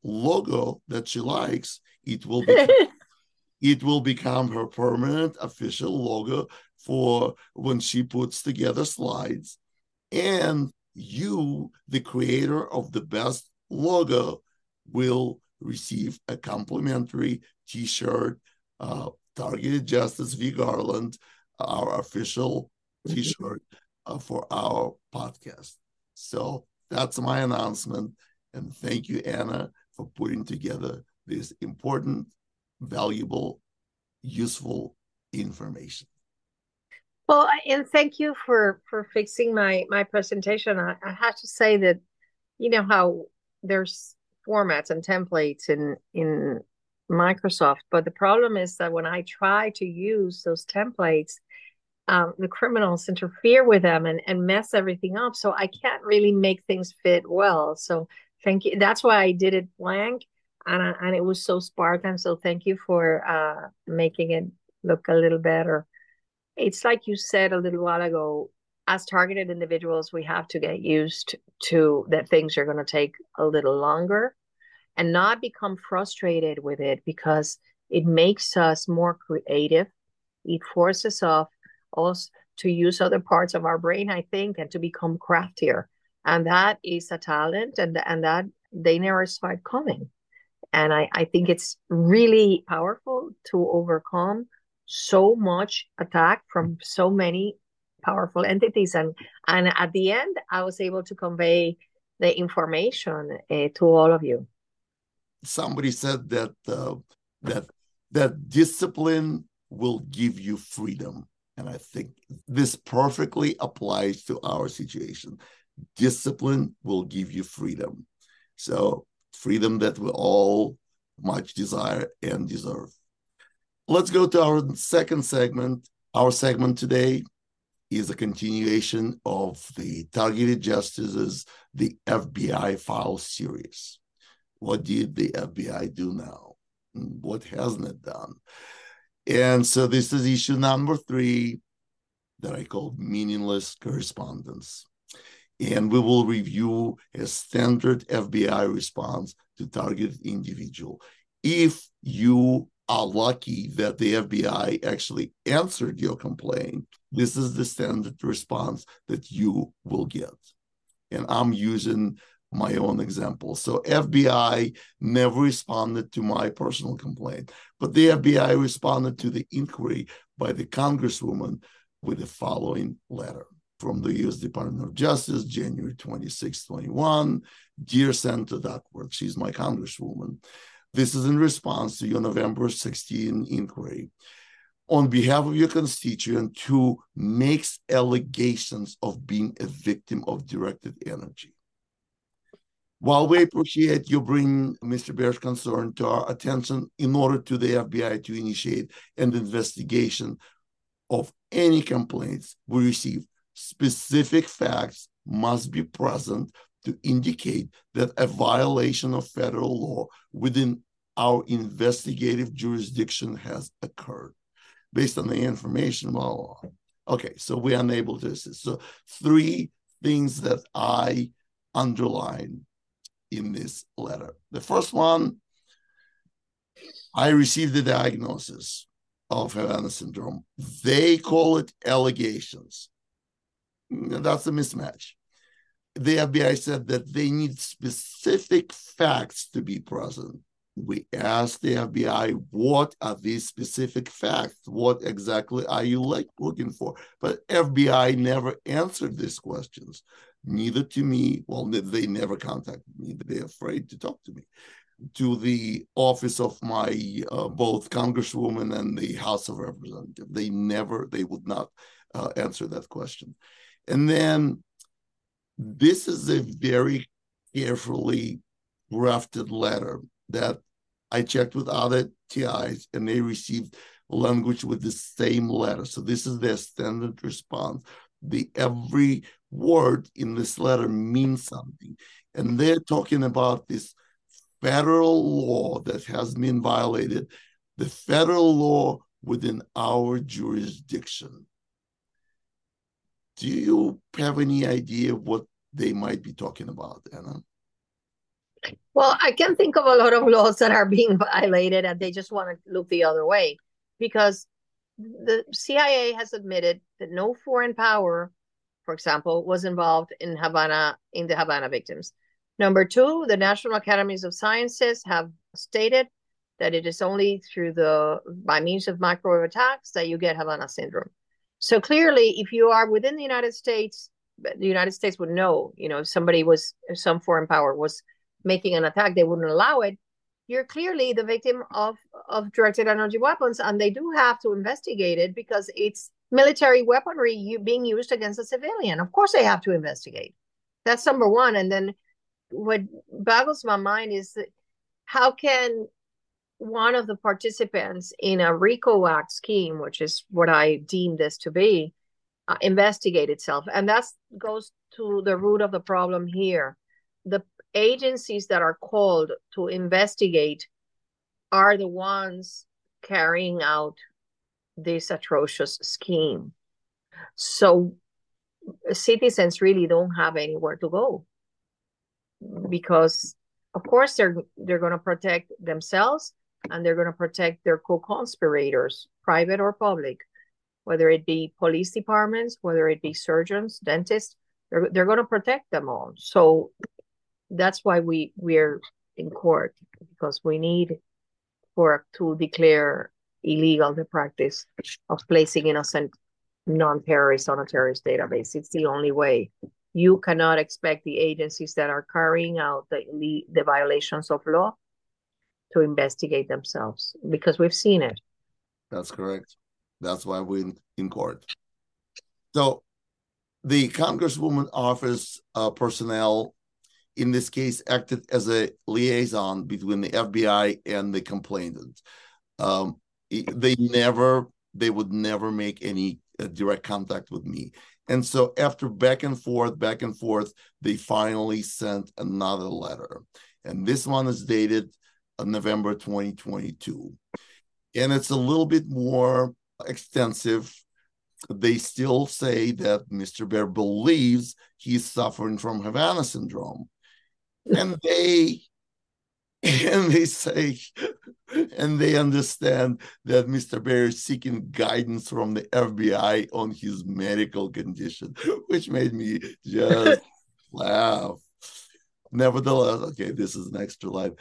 logo that she likes. It will become, it will become her permanent official logo for when she puts together slides. And you, the creator of the best logo, will receive a complimentary T-shirt, uh, Targeted Justice v. Garland, our official T-shirt uh, for our podcast. So that's my announcement. And thank you, Ana, for putting together this important, valuable, useful information.
Well, and thank you for for fixing my my presentation. I, I have to say that you know how there's formats and templates in in Microsoft, but the problem is that when I try to use those templates, um, the criminals interfere with them and, and mess everything up. So I can't really make things fit well. So thank you. That's why I did it blank and, I, and it was so Spartan. So thank you for uh, making it look a little better. It's like you said a little while ago, as targeted individuals, we have to get used to that things are going to take a little longer and not become frustrated with it because it makes us more creative. It forces us us to use other parts of our brain, I think, and to become craftier. And that is a talent, and and that they never start coming. And I, I think it's really powerful to overcome so much attack from so many powerful entities. And and at the end, I was able to convey the information uh, to all of you.
Somebody said that uh, that that discipline will give you freedom and I think this perfectly applies to our situation. Discipline will give you freedom. So, freedom that we all much desire and deserve. Let's go to our second segment. Our segment today is a continuation of the Targeted Justice's the FBI file series. What did the FBI do now? What hasn't it done? And so this is issue number three that I call meaningless correspondence. And we will review a standard FBI response to targeted individual. If you are lucky that the FBI actually answered your complaint, this is the standard response that you will get. And I'm using my own example. So FBI never responded to my personal complaint, but the FBI responded to the inquiry by the Congresswoman with the following letter from the U.S. Department of Justice, January 26, 21. Dear Senator Duckworth, she's my Congresswoman. This is in response to your November 16 inquiry. On behalf of your constituent who makes allegations of being a victim of directed energy. While we appreciate you bring Mr. Baer's concern to our attention in order to the FBI to initiate an investigation of any complaints we receive, specific facts must be present to indicate that a violation of federal law within our investigative jurisdiction has occurred based on the information. Well, okay, so we're unable to assist. So, three things that I underline in this letter. The first one, I received the diagnosis of Havana syndrome. They call it allegations. That's a mismatch. The FBI said that they need specific facts to be present. We asked the FBI, what are these specific facts? What exactly are you like looking for? But FBI never answered these questions, neither to me. Well, they never contacted me. They're afraid to talk to me to the office of my uh, both congresswoman and the house of representatives they never they would not uh, answer that question and then this is a very carefully drafted letter that i checked with other tis and they received language with the same letter so this is their standard response the every word in this letter means something and they're talking about this federal law that has been violated, the federal law within our jurisdiction. Do you have any idea what they might be talking about, Ana?
Well, I can think of a lot of laws that are being violated and they just want to look the other way because the CIA has admitted that no foreign power, for example, was involved in Havana in the Havana victims. Number two, the National Academies of Sciences have stated that it is only through the by means of microwave attacks that you get Havana syndrome. So clearly, if you are within the United States, the United States would know. You know, if somebody was if some foreign power was making an attack, they wouldn't allow it. You're clearly the victim of of directed energy weapons, and they do have to investigate it because it's military weaponry being used against a civilian. Of course, they have to investigate. That's number one, and then what boggles my mind is that how can one of the participants in a RICO Act scheme, which is what I deem this to be, uh, investigate itself? And that goes to the root of the problem here. The agencies that are called to investigate are the ones carrying out this atrocious scheme. So citizens really don't have anywhere to go because of course they're they're going to protect themselves and they're going to protect their co-conspirators private or public whether it be police departments whether it be surgeons dentists they're, they're going to protect them all so that's why we we're in court because we need for to declare illegal the practice of placing innocent non-terrorists on a terrorist database it's the only way you cannot expect the agencies that are carrying out the, the violations of law to investigate themselves because we've seen it.
That's correct. That's why we're in court. So the Congresswoman office uh, personnel in this case acted as a liaison between the FBI and the complainant. Um, they never, they would never make any uh, direct contact with me. And so after back and forth, back and forth, they finally sent another letter. And this one is dated uh, November 2022. And it's a little bit more extensive. They still say that Mr. Baer believes he's suffering from Havana syndrome. And they and they say and they understand that Mr. Baer is seeking guidance from the FBI on his medical condition, which made me just laugh. Nevertheless, okay, this is an extra life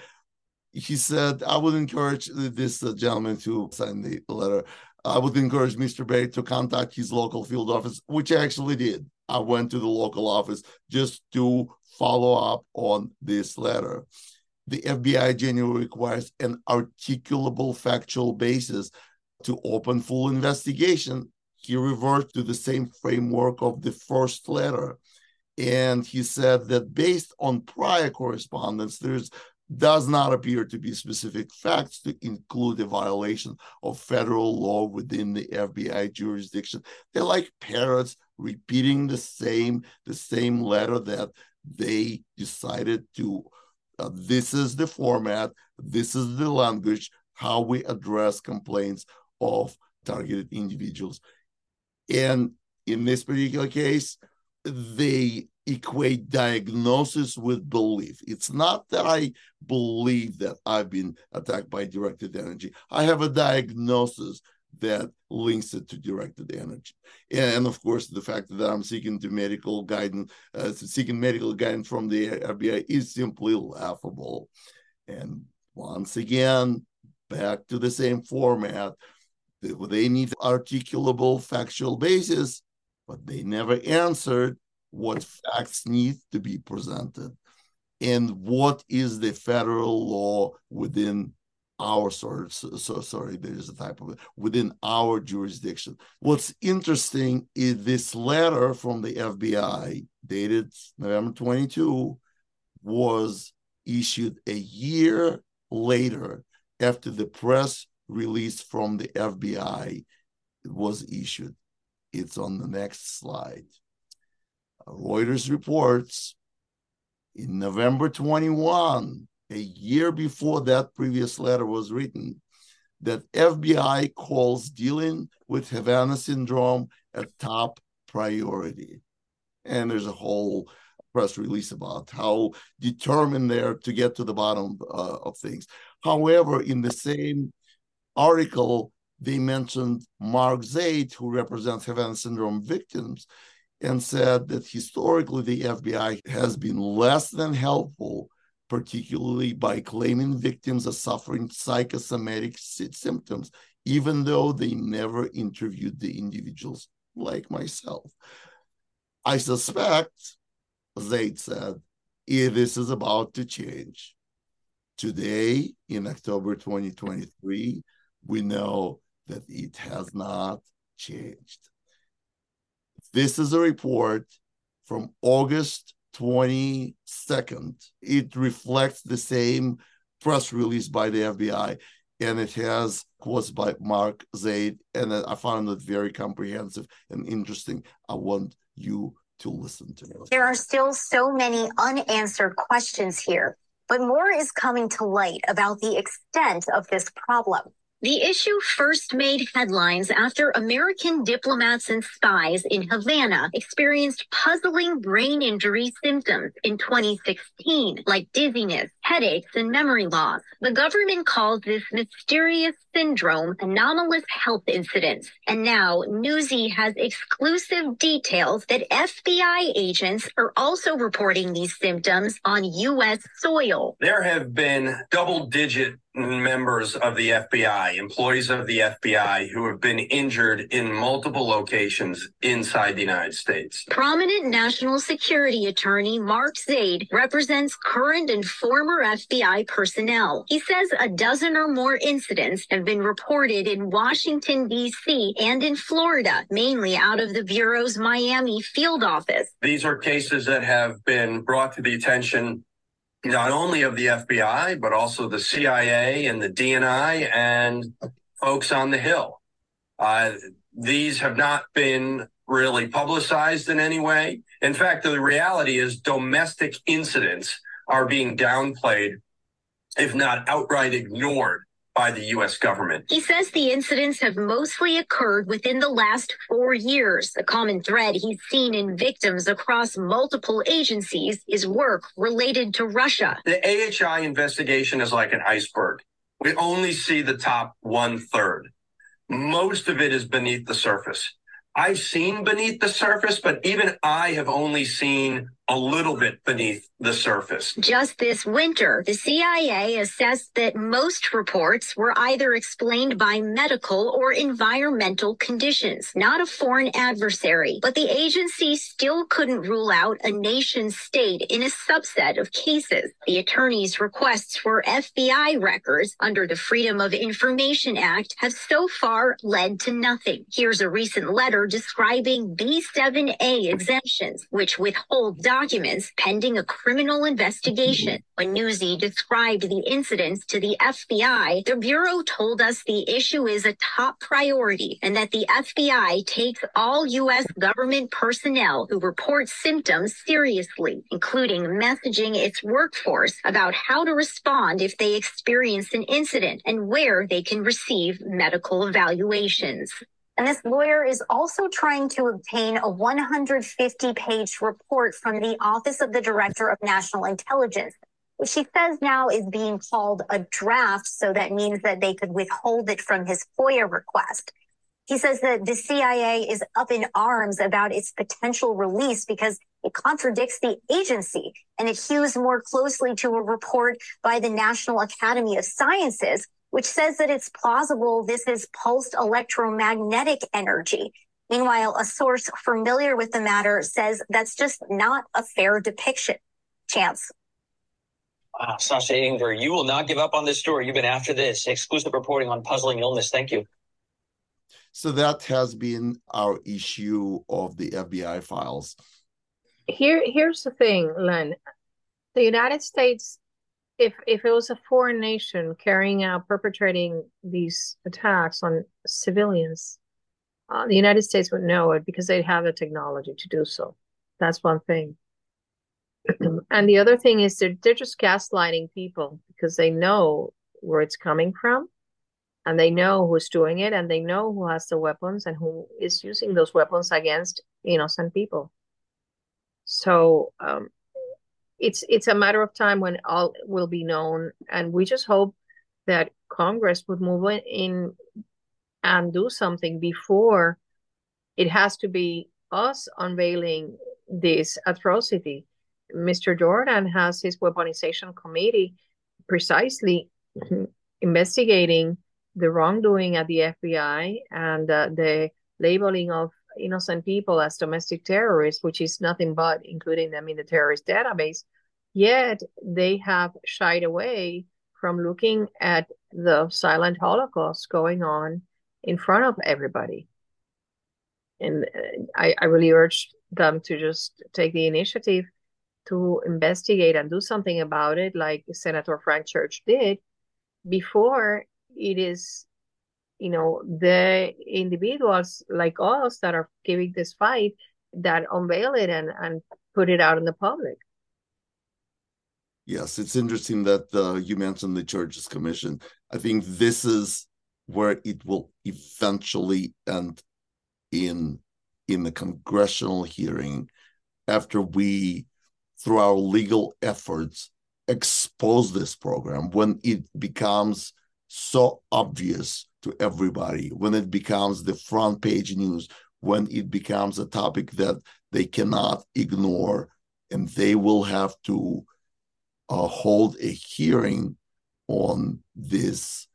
He said, I would encourage this uh, gentleman to sign the letter. I would encourage Mr. Baer to contact his local field office, which I actually did. I went to the local office just to follow up on this letter the FBI generally requires an articulable factual basis to open full investigation. He reverted to the same framework of the first letter. And he said that based on prior correspondence, there's does not appear to be specific facts to include a violation of federal law within the FBI jurisdiction. They're like parrots repeating the same the same letter that they decided to uh, this is the format, this is the language, how we address complaints of targeted individuals. And in this particular case, they equate diagnosis with belief. It's not that I believe that I've been attacked by directed energy. I have a diagnosis that links it to directed energy. And of course, the fact that I'm seeking to medical guidance, uh, seeking medical guidance from the FBI is simply laughable. And once again, back to the same format. They need articulable factual basis, but they never answered what facts need to be presented and what is the federal law within our sort so, so sorry there's a type of within our jurisdiction. What's interesting is this letter from the fbi dated november 22 was issued a year later after the press release from the fbi was issued. It's on the next slide. Reuters reports in november 21 a year before that previous letter was written, that FBI calls dealing with Havana syndrome a top priority. And there's a whole press release about how determined they are to get to the bottom uh, of things. However, in the same article, they mentioned Mark Zaid, who represents Havana syndrome victims, and said that historically the FBI has been less than helpful particularly by claiming victims are suffering psychosomatic symptoms, even though they never interviewed the individuals, like myself. I suspect, Zaid said, if this is about to change. Today, in October 2023, we know that it has not changed. This is a report from August 22nd. It reflects the same press release by the FBI, and it has quotes by Mark Zaid, and I found it very comprehensive and interesting. I want you to listen to it.
There are still so many unanswered questions here, but more is coming to light about the extent of this problem. The issue first made headlines after American diplomats and spies in Havana experienced puzzling brain injury symptoms in 2016, like dizziness, headaches, and memory loss. The government calls this mysterious syndrome anomalous health incidents. And now Newsy has exclusive details that FBI agents are also reporting these symptoms on U.S. soil.
There have been double digit members of the FBI, employees of the FBI, who have been injured in multiple locations inside the United States.
Prominent national security attorney Mark Zaid represents current and former FBI personnel. He says a dozen or more incidents have been reported in Washington, D.C. and in Florida, mainly out of the Bureau's Miami field office.
These are cases that have been brought to the attention not only of the FBI, but also the CIA and the DNI and folks on the Hill. Uh, these have not been really publicized in any way. In fact, the reality is domestic incidents are being downplayed, if not outright ignored by the U.S. government.
He says the incidents have mostly occurred within the last four years. The common thread he's seen in victims across multiple agencies is work related to Russia.
The AHI investigation is like an iceberg. We only see the top one third. Most of it is beneath the surface. I've seen beneath the surface, but even I have only seen a little bit beneath the surface.
Just this winter, the CIA assessed that most reports were either explained by medical or environmental conditions, not a foreign adversary. But the agency still couldn't rule out a nation state in a subset of cases. The attorney's requests for FBI records under the Freedom of Information Act have so far led to nothing. Here's a recent letter describing B7A exemptions, which withhold documents documents pending a criminal investigation. When Newsy described the incidents to the FBI, the Bureau told us the issue is a top priority and that the FBI takes all U.S. government personnel who report symptoms seriously, including messaging its workforce about how to respond if they experience an incident and where they can receive medical evaluations. And this lawyer is also trying to obtain a 150 page report from the Office of the Director of National Intelligence, which she says now is being called a draft. So that means that they could withhold it from his FOIA request. He says that the CIA is up in arms about its potential release because it contradicts the agency and it hews more closely to a report by the National Academy of Sciences, which says that it's plausible this is pulsed electromagnetic energy. Meanwhile, a source familiar with the matter says that's just not a fair depiction. Chance.
Wow, Sasha Ingber, you will not give up on this story. You've been after this. Exclusive reporting on puzzling illness. Thank you.
So that has been our issue of the FBI files.
Here, here's the thing, Len. The United States if if it was a foreign nation carrying out perpetrating these attacks on civilians, uh, the United States would know it because they have the technology to do so. That's one thing. and the other thing is they're, they're just gaslighting people because they know where it's coming from and they know who's doing it and they know who has the weapons and who is using those weapons against innocent people. So um, it's it's a matter of time when all will be known and we just hope that congress would move in and do something before it has to be us unveiling this atrocity. Mr jordan has his weaponization committee precisely investigating the wrongdoing at the fbi and uh, the labeling of innocent people as domestic terrorists, which is nothing but including them in the terrorist database. Yet they have shied away from looking at the silent Holocaust going on in front of everybody. And uh, I, I really urge them to just take the initiative to investigate and do something about it, like Senator Frank Church did, before it is you know the individuals like us that are giving this fight that unveil it and and put it out in the public.
Yes it's interesting that uh, you mentioned the churches commission i think this is where it will eventually end in in the congressional hearing after we through our legal efforts expose this program when it becomes so obvious to everybody, when it becomes the front page news, when it becomes a topic that they cannot ignore, and they will have to uh, hold a hearing on this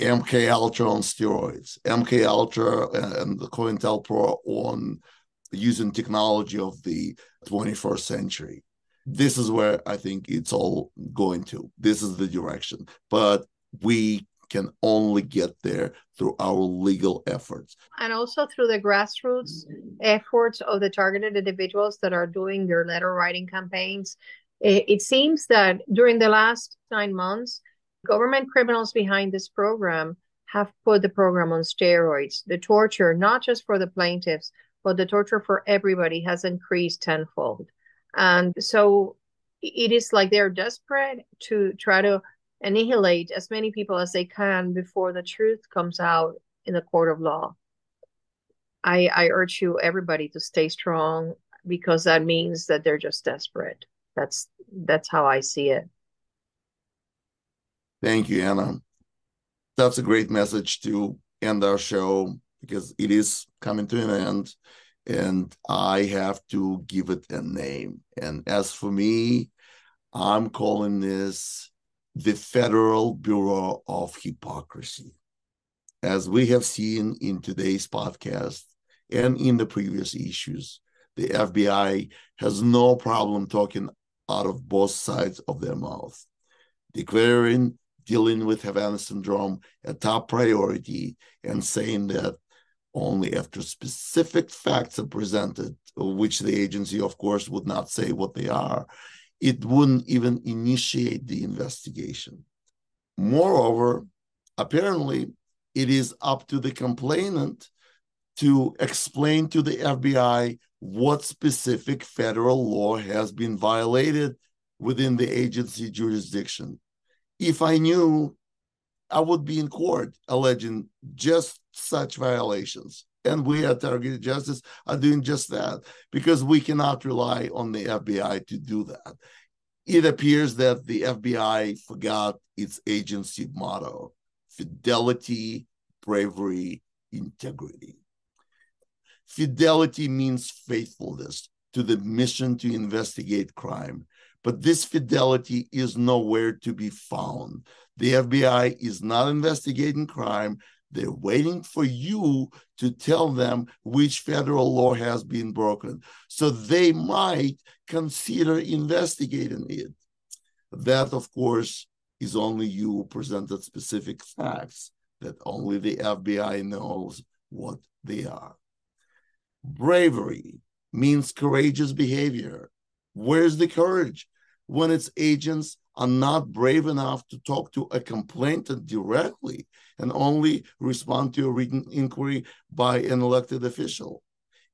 MK Ultra on steroids, MK Ultra and the COINTELPRO on using technology of the 21st century. This is where I think it's all going to. This is the direction. But we can only get there through our legal efforts.
And also through the grassroots efforts of the targeted individuals that are doing their letter writing campaigns. It seems that during the last nine months, government criminals behind this program have put the program on steroids. The torture, not just for the plaintiffs, but the torture for everybody has increased tenfold. And so it is like they're desperate to try to annihilate as many people as they can before the truth comes out in the court of law. I, I urge you, everybody, to stay strong because that means that they're just desperate. That's that's how I see it.
Thank you, Ana. That's a great message to end our show because it is coming to an end and I have to give it a name. And as for me, I'm calling this the Federal Bureau of Hypocrisy. As we have seen in today's podcast and in the previous issues, the FBI has no problem talking out of both sides of their mouth, declaring dealing with Havana syndrome a top priority and saying that only after specific facts are presented, which the agency, of course, would not say what they are, it wouldn't even initiate the investigation. Moreover, apparently, it is up to the complainant to explain to the FBI what specific federal law has been violated within the agency jurisdiction. If I knew, I would be in court alleging just such violations. And we at Targeted Justice are doing just that because we cannot rely on the FBI to do that. It appears that the FBI forgot its agency motto fidelity, bravery, integrity. Fidelity means faithfulness to the mission to investigate crime. But this fidelity is nowhere to be found. The FBI is not investigating crime. They're waiting for you to tell them which federal law has been broken. So they might consider investigating it. That, of course, is only you presented specific facts that only the FBI knows what they are. Bravery means courageous behavior. Where's the courage when its agents are not brave enough to talk to a complainant directly and only respond to a written inquiry by an elected official?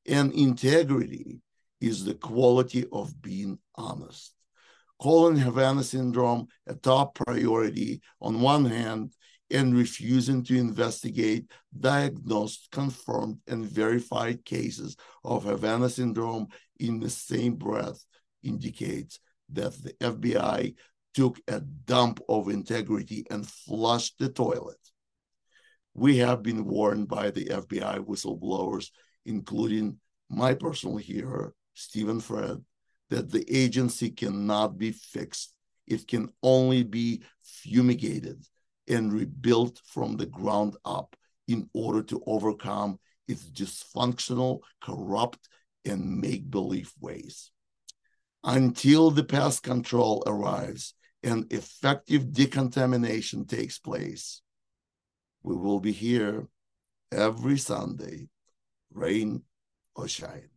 And integrity is the quality of being honest. Calling Havana syndrome a top priority on one hand and refusing to investigate diagnosed, confirmed, and verified cases of Havana syndrome in the same breath indicates that the FBI took a dump of integrity and flushed the toilet. We have been warned by the FBI whistleblowers, including my personal hero, Stephen Friend, that the agency cannot be fixed. It can only be fumigated and rebuilt from the ground up in order to overcome its dysfunctional, corrupt, and make believe ways. Until the pest control arrives and effective decontamination takes place. We will be here every Sunday, rain or shine.